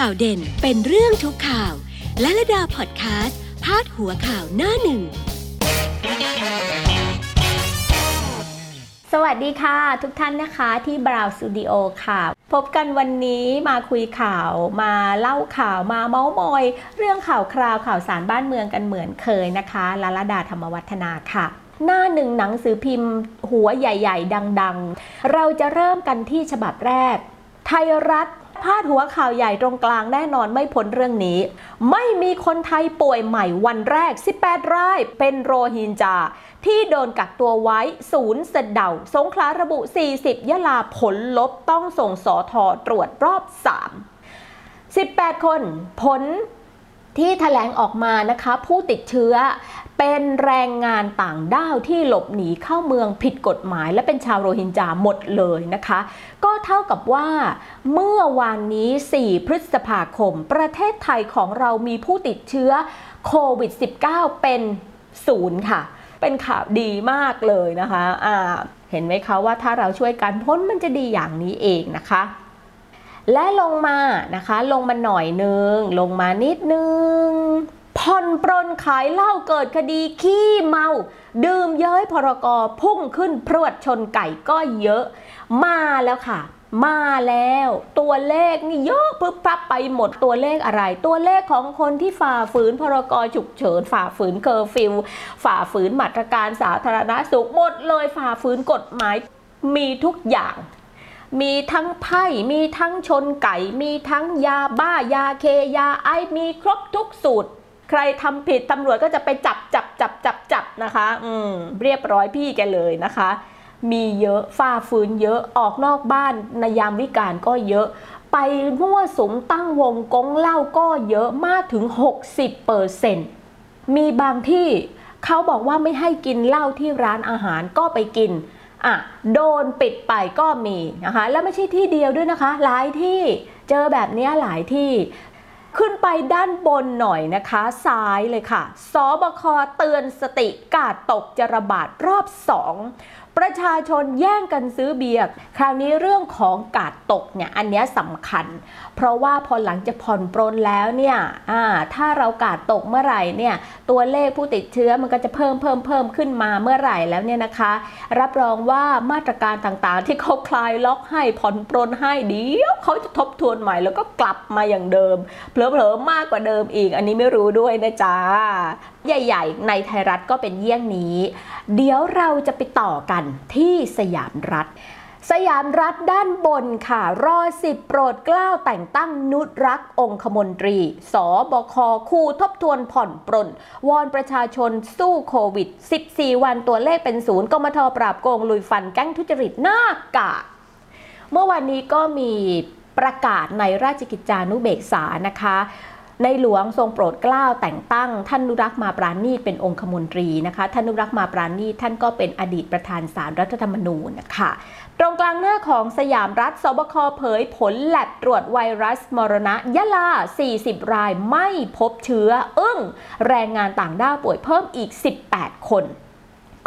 ข่าวเด่นเป็นเรื่องทุกข่าว และระดาพอดแคสต์พาดหัวข่าวหน้าหนึ่ง สวัสดีค่ะ ทุกท่านนะคะที่บราวสตูดิโอค่ะ พบกันวันนี้มาคุยข่าวมาเล่าข่าวมาเมาส์มอย เรื่องข่าวคราวข่าวสารบ้านเมืองกันเหมือนเคยนะคะลาลดาธรรมวัฒนาค่ะหน้าหนึ่งหนังสือพิมพ์ หัวใหญ่ ๆ ดัง ๆ เราจะเริ่มกันที่ฉบับแรก ไทยรัฐ พาดหัวข่าวใหญ่ตรงกลางแน่นอนไม่พ้นเรื่องนี้ ไม่มีคนไทยป่วยใหม่วันแรก 18 ราย เป็นโรฮินจา ที่โดนกักตัวไว้ ศูนย์เสดาสงขลาระบุ 40 ยะลาผลลบต้องส่งสอทอตรวจรอบ 3 18 คนผลที่แถลงออกมานะคะ ผู้ติดเชื้อ เป็นแรงงานต่างด้าวที่หลบหนีเข้าเมืองผิดกฎหมาย และเป็นชาวโรฮิงญาหมดเลยนะคะ ก็เท่ากับว่า เมื่อวานนี้ 4 พฤษภาคม ประเทศไทยของเรามีผู้ติดเชื้อโควิด -19 เป็นศูนย์ค่ะ เป็นข่าวดีมากเลยนะคะะเห็นไหมคะว่าถ้าเราช่วยกันพ้นมันจะดีอย่างนี้เองนะคะและลงมานะคะ ลงมาหน่อยนึง ลงมานิดนึง ผ่อนปรนขายเหล้าเกิดคดีขี้เมา ดื่มเย้ยพรกพุ่งขึ้นพรวดชนไก่ก็เยอะ มาแล้วค่ะ มาแล้ว ตัวเลขนี่เยอะพึ่บพั่บไปหมดตัวเลขอะไร ตัวเลขของคนที่ฝ่าฝืนพรกฉุกเฉิน ฝ่าฝืนเคอร์ฟิวฝ่าฝืนมาตรการสาธารณสุขหมดเลยฝ่าฝืนกฎหมายมีทุกอย่างมีทั้งไพ่ มีทั้งชนไก่ มีทั้งยาบ้ายาเคยาไอ มีครบทุกสูตร ใครทำผิดตำรวจก็จะไปจับจับจับจับจับนะคะ อืมเรียบร้อยพี่แกเลยนะคะ มีเยอะฝ้าฟืนเยอะออกนอกบ้านในยามวิกาลก็เยอะ ไปมั่วสุมตั้งวงกงเหล้าก็เยอะมากถึง 60เปอร์เซ็นต์มีบางที่เขาบอกว่าไม่ให้กินเหล้าที่ร้านอาหารก็ไปกินอะโดนปิดไปก็มีนะคะ แล้วไม่ใช่ที่เดียวด้วยนะคะ หลายที่เจอแบบนี้หลายที่ ขึ้นไปด้านบนหน่อยนะคะ ซ้ายเลยค่ะ สบคเตือนสติกาดตกจะระบาดรอบสอง ประชาชนแย่งกันซื้อเบียร์คราวนี้เรื่องของกาดตกเนี่ยอันนี้สำคัญ เพราะว่าพอหลังจะผ่อนปรนแล้วเนี่ยถ้าเรากาดตกเมื่อไหร่เนี่ยตัวเลขผู้ติดเชื้อมันก็จะเพิ่มเพิ่มเพิ่มขึ้นมาเมื่อไหร่แล้วเนี่ยนะคะ รับรองว่ามาตรการต่างๆ ที่เขาคลายล็อกให้ผ่อนปรนให้เดี๋ยวเขาจะทบทวนใหม่แล้วก็กลับมาอย่างเดิมเผลอๆมากกว่าเดิมอีก อันนี้ไม่รู้ด้วยนะจ๊ะ ใหญ่ ๆ ในไทยรัฐก็เป็นเยี่ยงนี้ เดี๋ยวเราจะไปต่อกันที่สยามรัฐ สยามรัฐด้านบนค่ะ รอสิบโปรดเกล้าแต่งตั้งนุษรักองคมนตรี สบคคู่ทบทวนผ่อนปรนวอนประชาชนสู้โควิด 14 วันตัวเลขเป็นศูนย์กมทปราบโกงลุยฟันแก๊งทุจริตหน้ากาเมื่อวันนี้ก็มีประกาศในราชกิจจานุเบกษานะคะ ในหลวงทรงโปรดเกล้าแต่งตั้ง ท่านนุรักษ์มาปราณีตเป็นองคมนตรีนะคะท่านนุรักษ์มาปราณีตท่านก็เป็นอดีตประธานสารรัฐธรรมนูญนะคะตรงกลางหน้าของสยามรัฐสบคเผยผลแลบตรวจไวรัสมรณะยะลา 40 รายไม่พบเชื้อ อึ้ง แรงงานต่างด้าวป่วยเพิ่มอีก 18 คน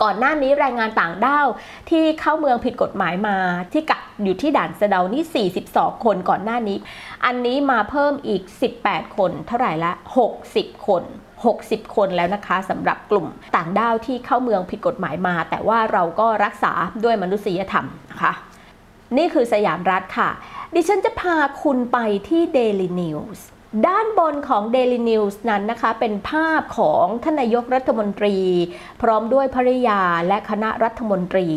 ก่อนหน้านี้แรงงานต่างด้าวที่เข้าเมืองผิดกฎหมายมา ที่กักอยู่ที่ด่านสะเดานี่ 42 คนก่อนหน้านี้ อันนี้มาเพิ่มอีก 18 คน เท่าไหร่ละ 60 คน 60 คนแล้วนะคะสำหรับกลุ่มต่างด้าวที่เข้าเมืองผิดกฎหมายมา แต่ว่าเราก็รักษาด้วยมนุษยธรรมนะคะนี่คือสยามรัฐค่ะ ดิฉันจะพาคุณไปที่ Daily News ด้านบนของ Daily News นั้นนะคะเป็นภาพของท่านนายกรัฐมนตรี พร้อมด้วยภริยาและคณะรัฐมนตรี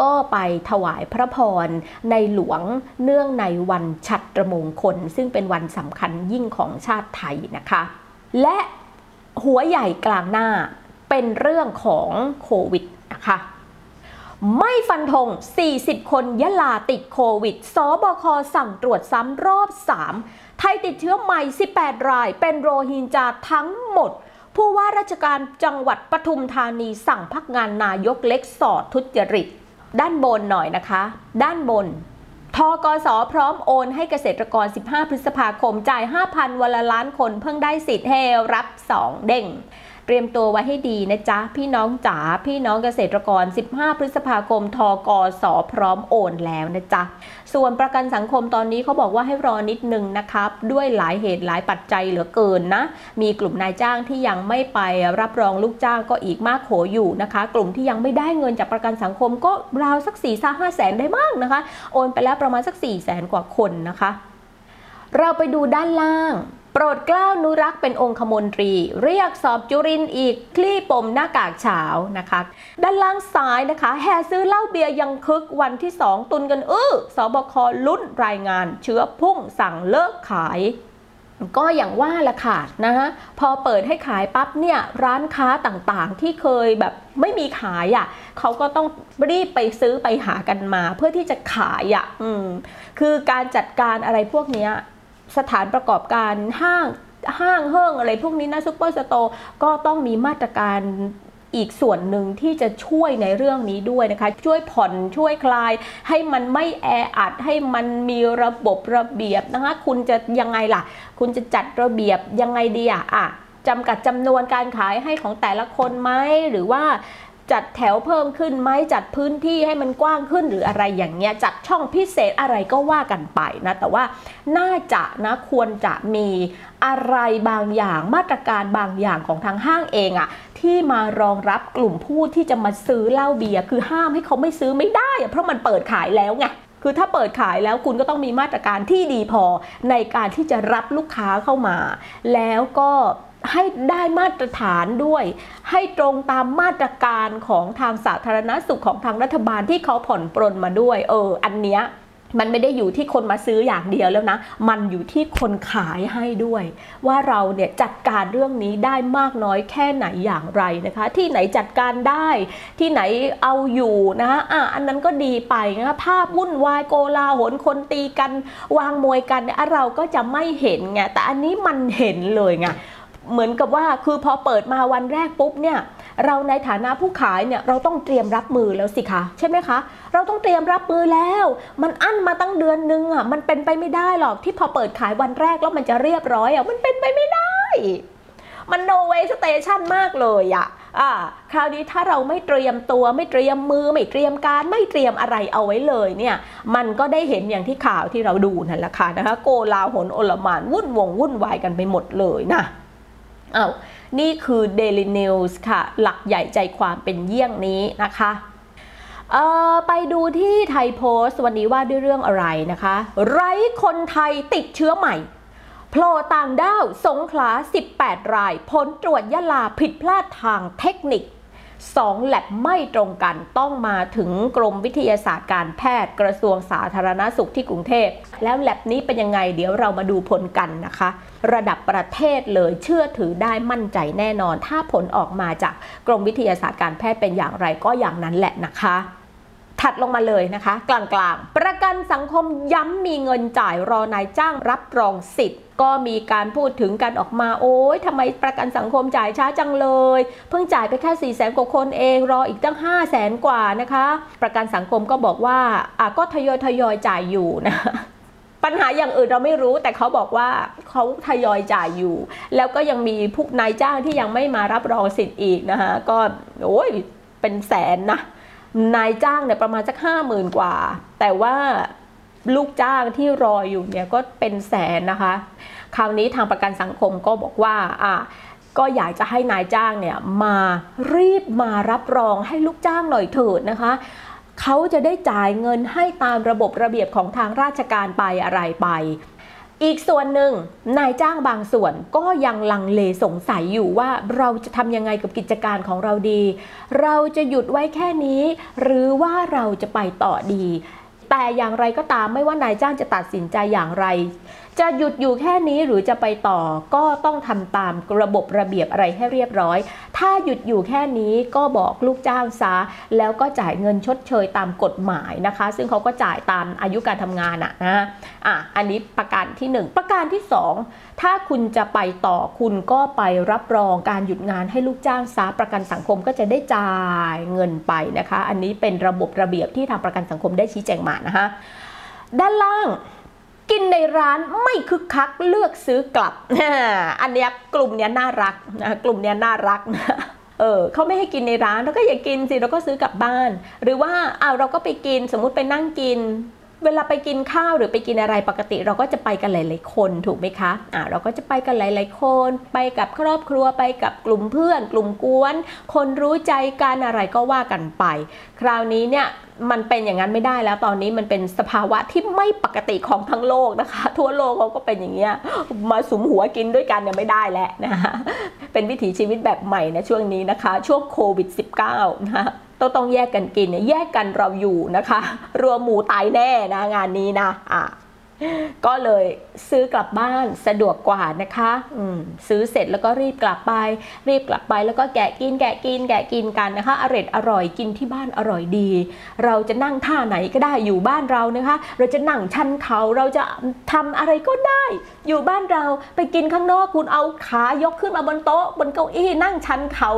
ก็ไปถวายพระพรในหลวงเนื่องในวันฉัตรมงคล ซึ่งเป็นวันสำคัญยิ่งของชาติไทยนะคะ และหัวใหญ่กลางหน้าเป็นเรื่องของโควิดนะคะไม่ฟันธง 40 คนยะลาติดโควิด สบคสั่งตรวจซ้ำรอบ 3 ไทยติดเชื้อใหม่ 18 ราย เป็นโรฮิงญาทั้งหมด ผู้ว่าราชการจังหวัดปทุมธานีสั่งพักงานนายกเล็กสอดทุจริต ด้านบนหน่อยนะคะ ด้านบนทกสพร้อมโอนให้เกษตรกร 15 พฤษภาคม จ่าย 5,000 วันละล้านคนเพิ่งได้สิทธิ์เฮรับ 2 เด้ง เตรียมตัวไว้ให้ดีนะจ๊ะ พี่น้องจ๋าพี่น้องเกษตรกร 15 พฤษภาคมทกสพร้อมโอนแล้วนะจ๊ะ ส่วนประกันสังคมตอนนี้เขาบอกว่าให้รอนิดนึงนะครับ ด้วยหลายเหตุหลายปัจจัยเหลือเกินนะ มีกลุ่มนายจ้างที่ยังไม่ไปรับรองลูกจ้างก็อีกมากโขอยู่นะคะ กลุ่มที่ยังไม่ได้เงินจากประกันสังคมก็ราวสัก4ี่ห้าแสนได้มากนะคะ โอนไปแล้วประมาณสัก4ี่แสนกว่าคนนะคะ เราไปดูด้านล่าง โปรดเกล้านุรักษ์เป็นองคมนตรี เรียกสอบจุรินทร์อีกคลี่ปมหน้ากากเฉานะคะ ด้านล่างซ้ายนะคะ แห่ซื้อเหล้าเบียร์ยังคึกวันที่ 2 ตุนกันอื้อสบคลุ้นรายงาน เชื้อพุ่งสั่งเลิกขายก็อย่างว่าละค่ะนะฮะพอเปิดให้ขายปั๊บเนี่ยร้านค้าต่างๆที่เคยแบบไม่มีขายอะ่ะเขาก็ต้องรีบไปซื้อไปหากันมา เพื่อที่จะขายอะ่ะอืมคือการจัดการอะไรพวกเนี้ย สถานประกอบการห้างห้างเฮิงอะไรพวกนี้นะซุปเปอร์สโตร์ก็ต้องมีมาตรการอีกส่วนหนึ่งที่จะช่วยในเรื่องนี้ด้วยนะคะ ช่วยผ่อนช่วยคลาย ให้มันไม่แออัด ให้มันมีระบบระเบียบนะคะ คุณจะยังไงล่ะ คุณจะจัดระเบียบยังไงดีอะอะจำกัดจำนวนการขายให้ของแต่ละคนไหมหรือว่า จัดแถวเพิ่มขึ้นไหมจัดพื้นที่ให้มันกว้างขึ้นหรืออะไรอย่างเงี้ยจัดช่องพิเศษอะไรก็ว่ากันไปนะแต่ว่าน่าจะนะควรจะมีอะไรบางอย่างมาตรการบางอย่างของทางห้างเองอะที่มารองรับกลุ่มผู้ที่จะมาซื้อเหล้าเบียร์คือห้ามให้เขาไม่ซื้อไม่ได้เพราะมันเปิดขายแล้วไงคือถ้าเปิดขายแล้วคุณก็ต้องมีมาตรการที่ดีพอในการที่จะรับลูกค้าเข้ามา แล้วก็ ให้ได้มาตรฐานด้วย ให้ตรงตามมาตรการของทางสาธารณสุขของทางรัฐบาลที่เขาผ่อนปรนมาด้วย เออ อันเนี้ยมันไม่ได้อยู่ที่คนมาซื้ออย่างเดียวแล้วนะ มันอยู่ที่คนขายให้ด้วย ว่าเราเนี่ยจัดการเรื่องนี้ได้มากน้อยแค่ไหนอย่างไรนะคะ ที่ไหนจัดการได้ ที่ไหนเอาอยู่นะคะอะอันนั้นก็ดีไปนะคะภาพวุ่นวายโกลาหลคนตีกัน วางมวยกันเนี่ยเราก็จะไม่เห็นไงแต่อันนี้มันเห็นเลยไง เหมือนกับว่าคือพอเปิดมาวันแรกปุ๊บเนี่ยเราในฐานะผู้ขายเนี่ยเราต้องเตรียมรับมือแล้วสิคะใช่ไหมคะ เราต้องเตรียมรับมือแล้ว มันอั้นมาตั้งเดือนนึงอะมันเป็นไปไม่ได้หรอกที่พอเปิดขายวันแรกแล้วมันจะเรียบร้อยอะมันเป็นไปไม่ได้ มัน no way station มากเลยอะอ่าคราวนี้ถ้าเราไม่เตรียมตัวไม่เตรียมมือไม่เตรียมการไม่เตรียมอะไรเอาไว้เลยเนี่ยมันก็ได้เห็นอย่างที่ข่าวที่เราดูนั่นแหละค่ะนะคะโกลาหลโอลมานวุ่นวงวุ่นวายกันไปหมดเลยนะ อ้าวนี่คือ Daily News ค่ะ หลักใหญ่ใจความเป็นเยี่ยงนี้นะคะเอ่อไปดูที่ไทยโพสต์วันนี้ว่าด้วยเรื่องอะไรนะคะ ไร้คนไทยติดเชื้อใหม่โผล่ต่างด้าวสงขลา 18 ราย ผลตรวจยะลาผิดพลาดทางเทคนิค สองแลบไม่ตรงกันต้องมาถึงกรมวิทยาศาสตร์การแพทย์กระทรวงสาธารณสุขที่กรุงเทพ แล้วแลบนี้เป็นยังไงเดี๋ยวเรามาดูผลกันนะคะ ระดับประเทศเลยเชื่อถือได้มั่นใจแน่นอน ถ้าผลออกมาจากกรมวิทยาศาสตร์การแพทย์เป็นอย่างไรก็อย่างนั้นแหละนะคะ ถัดลงมาเลยนะคะ กลางๆ ประกันสังคมย้ำมีเงินจ่ายรอนายจ้างรับรองสิทธิ์ก็มีการพูดถึงกันออกมาโอ้ยทำไมประกันสังคมจ่ายช้าจังเลย เพิ่งจ่ายไปแค่4ี่แสนกว่าคนเอง รออีกตั้ง 5 0 0แสนกว่านะคะ ประกันสังคมก็บอกว่าอะก็ทยอยทยอยจ่ายอยู่นะปัญหาอย่างอื่นเราไม่รู้แต่เขาบอกว่าเขาทยอยจ่ายอยู่ แล้วก็ยังมีผู้นายจ้างที่ยังไม่มารับรองสิทธิ์อีกนะคะก็โอ้ยเป็นแสนนะ นายจ้างเนี่ยประมาณสักห้าหมื่นกว่า แต่ว่าลูกจ้างที่รออยู่เนี่ยก็เป็นแสนนะคะ คราวนี้ทางประกันสังคมก็บอกว่าอะก็อยากจะให้นายจ้างเนี่ยมารีบมารับรองให้ลูกจ้างหน่อยเถิดนะคะเขาจะได้จ่ายเงินให้ตามระบบระเบียบของทางราชการไปอะไรไป อีกส่วนหนึ่งนายจ้างบางส่วนก็ยังลังเลสงสัยอยู่ว่าเราจะทำยังไงกับกิจการของเราดี เราจะหยุดไว้แค่นี้ หรือว่าเราจะไปต่อดี แต่อย่างไรก็ตามไม่ว่านายจ้างจะตัดสินใจอย่างไร จะหยุดอยู่แค่นี้หรือจะไปต่อก็ต้องทำตามระบบระเบียบอะไรให้เรียบร้อย ถ้าหยุดอยู่แค่นี้ก็บอกลูกจ้างซะ แล้วก็จ่ายเงินชดเชยตามกฎหมายนะคะ ซึ่งเขาก็จ่ายตามอายุการทำงานอะนะอะอันนี้ประการที่ 1 ประการที่ 2 ถ้าคุณจะไปต่อคุณก็ไปรับรองการหยุดงานให้ลูกจ้างซะประกันสังคมก็จะได้จ่ายเงินไปนะคะ อันนี้เป็นระบบระเบียบที่ทางประกันสังคมได้ชี้แจงมานะคะด้านล่าง กินในร้านไม่คึกคักเลือกซื้อกลับ อันนี้กลุ่มเนี้ยน่ารักนะกลุ่มเนี้ยน่ารักนะเออเขาไม่ให้กินในร้านเราก็อย่ากินสิเราก็ซื้อกลับบ้าน หรือว่าอ้าวเราก็ไปกินสมมุติไปนั่งกิน เวลาไปกินข้าวหรือไปกินอะไรปกติ เราก็จะไปกันหลาย ๆ คนถูกไหมคะอ่าเราก็จะไปกันหลาย ๆ คน ไปกับครอบครัวไปกับกลุ่มเพื่อน กลุ่มกวน คนรู้ใจกันอะไรก็ว่ากันไป คราวนี้เนี่ยมันเป็นอย่างนั้นไม่ได้แล้วตอนนี้มันเป็นสภาวะที่ไม่ปกติของทั้งโลกนะคะ ทั่วโลกเขาก็เป็นอย่างเงี้ยมาสุมหัวกินด้วยกันเนี่ยไม่ได้แล้วนะคะเป็นวิถีชีวิตแบบใหม่นะช่วงนี้นะคะ ช่วงโควิด -19 นะคะ ต้องต้องแยกกันกินเนี่ยแยกกันเราอยู่นะคะ รวมหมูตายแน่นะงานนี้นะอะ ก็เลยซื้อกลับบ้านสะดวกกว่านะคะอืมซื้อเสร็จแล้วก็รีบกลับไป รีบกลับไปแล้วก็แกะกินแกะกิน แกะกินกันนะคะอร่อยอร่อยกินที่บ้านอร่อยดี เราจะนั่งท่าไหนก็ได้อยู่บ้านเรานะคะ เราจะนั่งชันเขาเราจะทำอะไรก็ได้ อยู่บ้านเราไปกินข้างนอกคุณเอาขายกขึ้นมาบนโต๊ะบนเก้าอี้นั่งชันเขา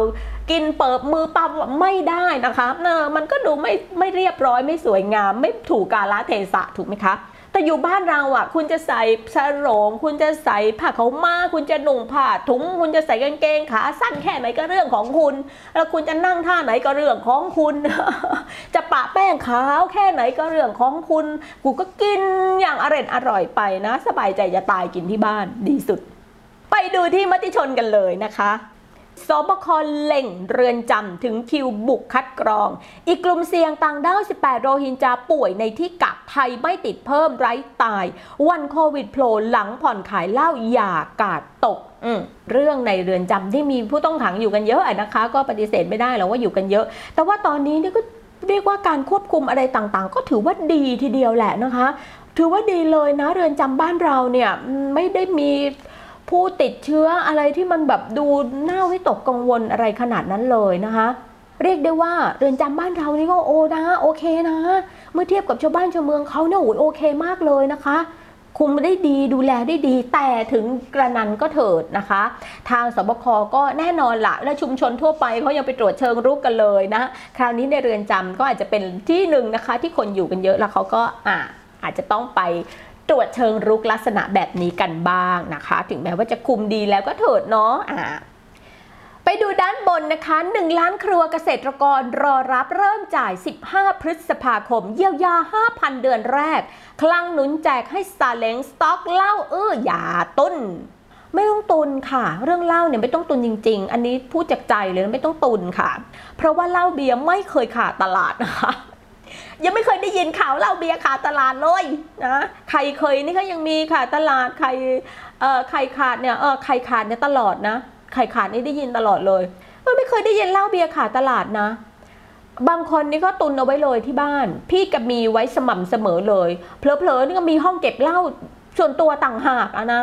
กินเปิบมือปั๊บไม่ได้นะคะเออมันก็ดูไม่ไม่เรียบร้อยไม่สวยงาม ไม่ถูกกาลเทศะถูกไหมคะ แต่อยู่บ้านเราอะ คุณจะใส่สรงคุณจะใส่ผ้าขาวม้าคุณจะหนุ่งผ้าถุง คุณจะใส่กางเกงขาสั้นแค่ไหนก็เรื่องของคุณ แล้วคุณจะนั่งท่าไหนก็เรื่องของคุณ จะปะแป้งขาวแค่ไหนก็เรื่องของคุณ กูก็กินอย่างอร่อยอร่อยไปนะ สบายใจจะตายกินที่บ้านดีสุด ไปดูที่มติชนกันเลยนะคะ สบคเล่งเรือนจำถึงคิวบุกคัดกรอง อีกกลุ่มเสี่ยงต่างด้าว 18 โรฮิงญาป่วยในที่กักไทยไม่ติดเพิ่มไร้ตาย วันโควิดโผล่หลังผ่อนขายเหล้าอย่ากาดตกเรื่องในเรือนจำที่มีผู้ต้องขังอยู่กันเยอะนะคะ ก็ปฏิเสธไม่ได้หรอกว่าอยู่กันเยอะ แต่ว่าตอนนี้นี่ก็เรียกว่าการควบคุมอะไรต่างๆ ก็ถือว่าดีทีเดียวแหละนะคะ ถือว่าดีเลยนะเรือนจำบ้านเราเนี่ยไม่ได้มี ผู้ติดเชื้ออะไรที่มันแบบดูน่าวิตกกังวลอะไรขนาดนั้นเลยนะคะ เรียกได้ว่าเรือนจำบ้านเรานี่ก็โอนะโอเคนะ เมื่อเทียบกับชาวบ้านชาวเมืองเขาเนี่ยโอ้ยโอเคมากเลยนะคะคุมได้ดีดูแลได้ดี แต่ถึงกระนั้นก็เถิดนะคะ ทางสบคก็แน่นอนละและชุมชนทั่วไปเขายังไปตรวจเชิงรุกกันเลยนะ คราวนี้ในเรือนจำก็อาจจะเป็นที่หนึ่งนะคะ ที่คนอยู่กันเยอะแล้วเขาก็อ่าอาจจะต้องไป ตรวจเชิงรุกลักษณะแบบนี้กันบ้างนะคะ ถึงแม้ว่าจะคุมดีแล้วก็เถิดเนาะอ่าไปดูด้านบนนะคะ 1 ล้านครัวเกษตรกรรอรับเริ่มจ่าย 15 พฤษภาคม เยียวยา 5,000 เดือนแรก คลังหนุนแจกให้ซาเล้งสต็อกเหล้าเอออย่าต้น ไม่ต้องตุนค่ะ เรื่องเหล้าเนี่ยไม่ต้องตุนจริง ๆ อันนี้พูดจากใจเลยไม่ต้องตุนค่ะ เพราะว่าเหล้าเบียร์ไม่เคยขาดตลาดนะคะ ยังไม่เคยได้ยินข่าวเหล้าเบียร์ขาดตลาดเลยนะใครเคยนี่ก็ยังมีค่ะตลาดใครเอ่อใครขาดเนี่ยเออใครขาดเนี่ยตลอดนะใครขาดนี่ได้ยินตลอดเลยเไม่เคยได้ยินเหล้าเบียร์ขาดตลาดนะบางคนนี่ก็ตุนเอาไว้เลยที่บ้าน พี่กับมีไว้สม่ำเสมอเลยเผลอๆนี่ก็มีห้องเก็บเหล้าส่วนตัวต่างหากอะนะ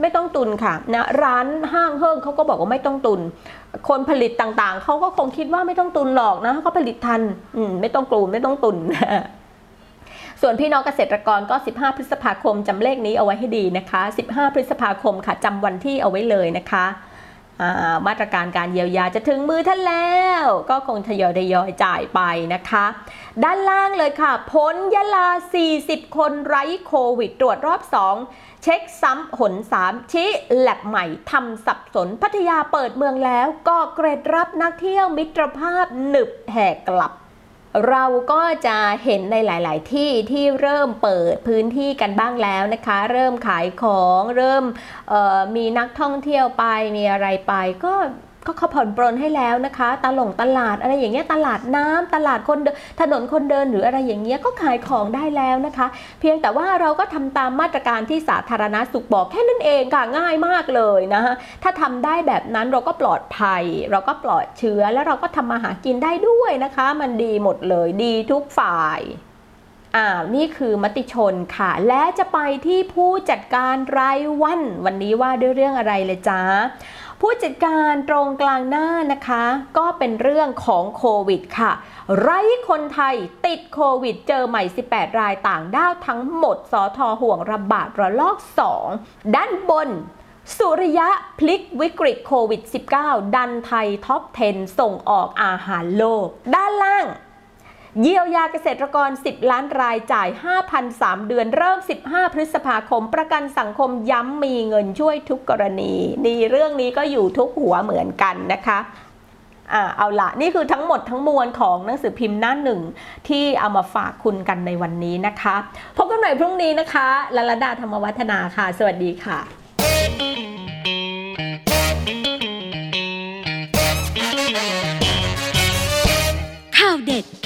ไม่ต้องตุนค่ะนะร้านห้างเฮิ่งเขาก็บอกว่าไม่ต้องตุน คนผลิตต่างๆ เขาก็คงคิดว่าไม่ต้องตุนหรอกนะเขาผลิตทันอืมไม่ต้องกลูนไม่ต้องตุน ส่วนพี่น้องเกษตรกรก็ 15 พฤษภาคมจำเลขนี้เอาไว้ให้ดีนะคะ 15 พฤษภาคมค่ะจำวันที่เอาไว้เลยนะคะ มาตรการการเยียวยาจะถึงมือท่านแล้ว ก็คงทยอยทยอยจ่ายไปนะคะ ด้านล่างเลยค่ะ พ้นยะลา 40 คนไร้โควิด ตรวจรอบ 2 เช็คซ้ำหน 3 ชี้แลบใหม่ทำสับสนพัทยาเปิดเมืองแล้ว ก็เกรดรับนักเที่ยวมิตรภาพหนึบแหกกลับ เราก็จะเห็นในหลาย ๆ ที่ที่เริ่มเปิดพื้นที่กันบ้างแล้วนะคะ เริ่มขายของเริ่มมีนักท่องเที่ยวไปมีอะไรไปก็ ก็เขาผ่อนปรนให้แล้วนะคะ ตลงตลาดอะไรอย่างเงี้ยตลาดน้ำตลาดคนถนนคนเดินหรืออะไรอย่างเงี้ยก็ขายของได้แล้วนะคะ เพียงแต่ว่าเราก็ทำตามมาตรการที่สาธารณสุขบอกแค่นั้นเองค่ะง่ายมากเลยนะคะถ้าทำได้แบบนั้นเราก็ปลอดภัย เราก็ปลอดเชื้อแล้วเราก็ทำมาหากินได้ด้วยนะคะ มันดีหมดเลยดีทุกฝ่ายอ่านี่คือมติชนค่ะ และจะไปที่ผู้จัดการรายวัน วันนี้ว่าด้วยเรื่องอะไรเลยจ้า ผู้จัดการตรงกลางหน้านะคะ ก็เป็นเรื่องของโควิดค่ะ ไร้คนไทยติดโควิด เจอใหม่ 18 รายต่างด้าวทั้งหมดสอทอห่วงระบาดระลอก 2 ด้านบนสุริยะพลิกวิกฤตโควิด 19 ดันไทยท็อป 10 ส่งออกอาหารโลก ด้านล่าง เยียวยาเกษตรกร 10 ล้านรายจ่าย 5,003 เดือนเริ่ม 15 พฤษภาคม ประกันสังคมย้ำมีเงินช่วยทุกกรณีนี่เรื่องนี้ก็อยู่ทุกหัวเหมือนกันนะคะอ่าเอาละนี่คือทั้งหมดทั้งมวลของหนังสือพิมพ์หน้าหนึ่งที่เอามาฝากคุณกันในวันนี้นะคะพบกันใหม่พรุ่งนี้นะคะลลดาธรรมวัฒนาค่ะ สวัสดีค่ะ